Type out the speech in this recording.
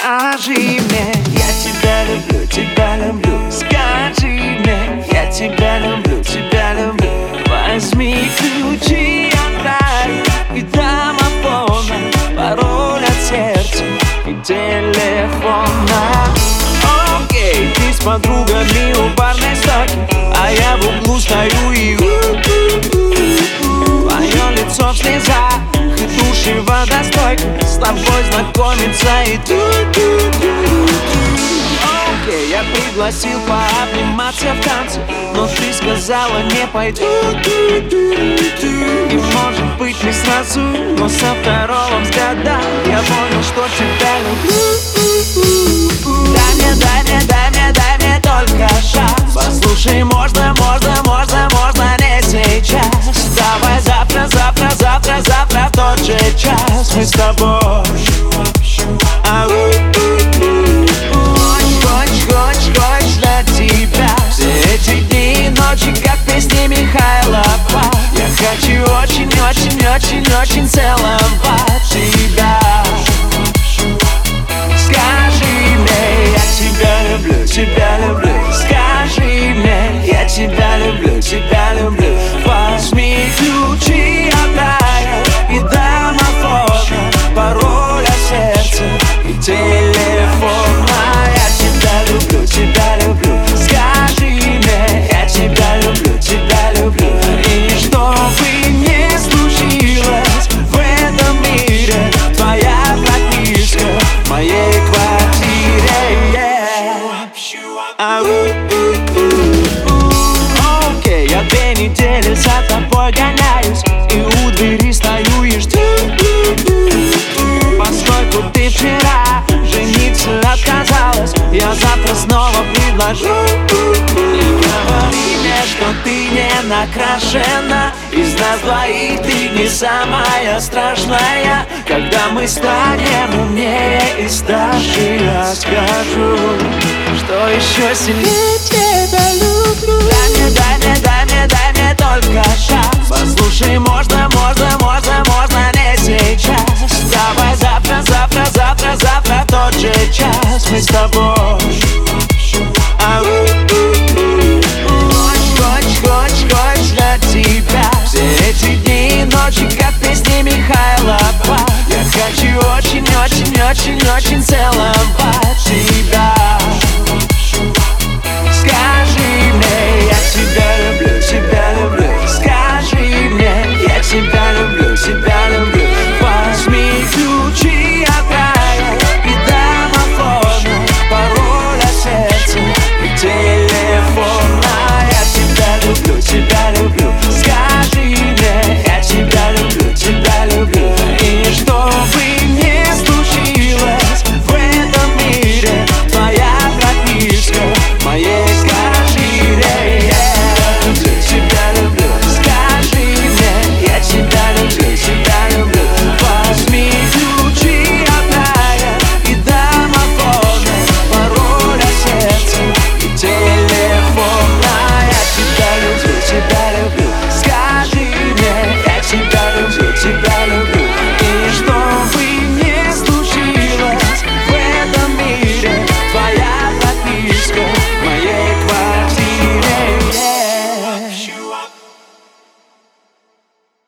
Скажи мне, я тебя люблю, тебя люблю. Скажи мне, я тебя люблю, тебя люблю. Возьми ключи от рая и домофона Пароль от сердца и телефона Окей, ты с подругами у барной стойки А я в углу стою тобой знакомиться и ту ту Окей, я пригласил пообниматься в танце Но ты сказала не пойду. И может быть не сразу, но со второго взгляда Я понял, что тебя люблю. Дай мне, дай мне, дай мне, дай мне только шанс. Послушай, можно, можно, можно, можно не сейчас. Давай завтра, завтра, завтра, завтра тот же час. Мы с тобой люблю, тебя люблю ты не накрашена. Из нас двоих ты не самая страшная. Когда мы станем умнее и старше Я скажу, что еще сильнее. Тебя люблю Михайлова Я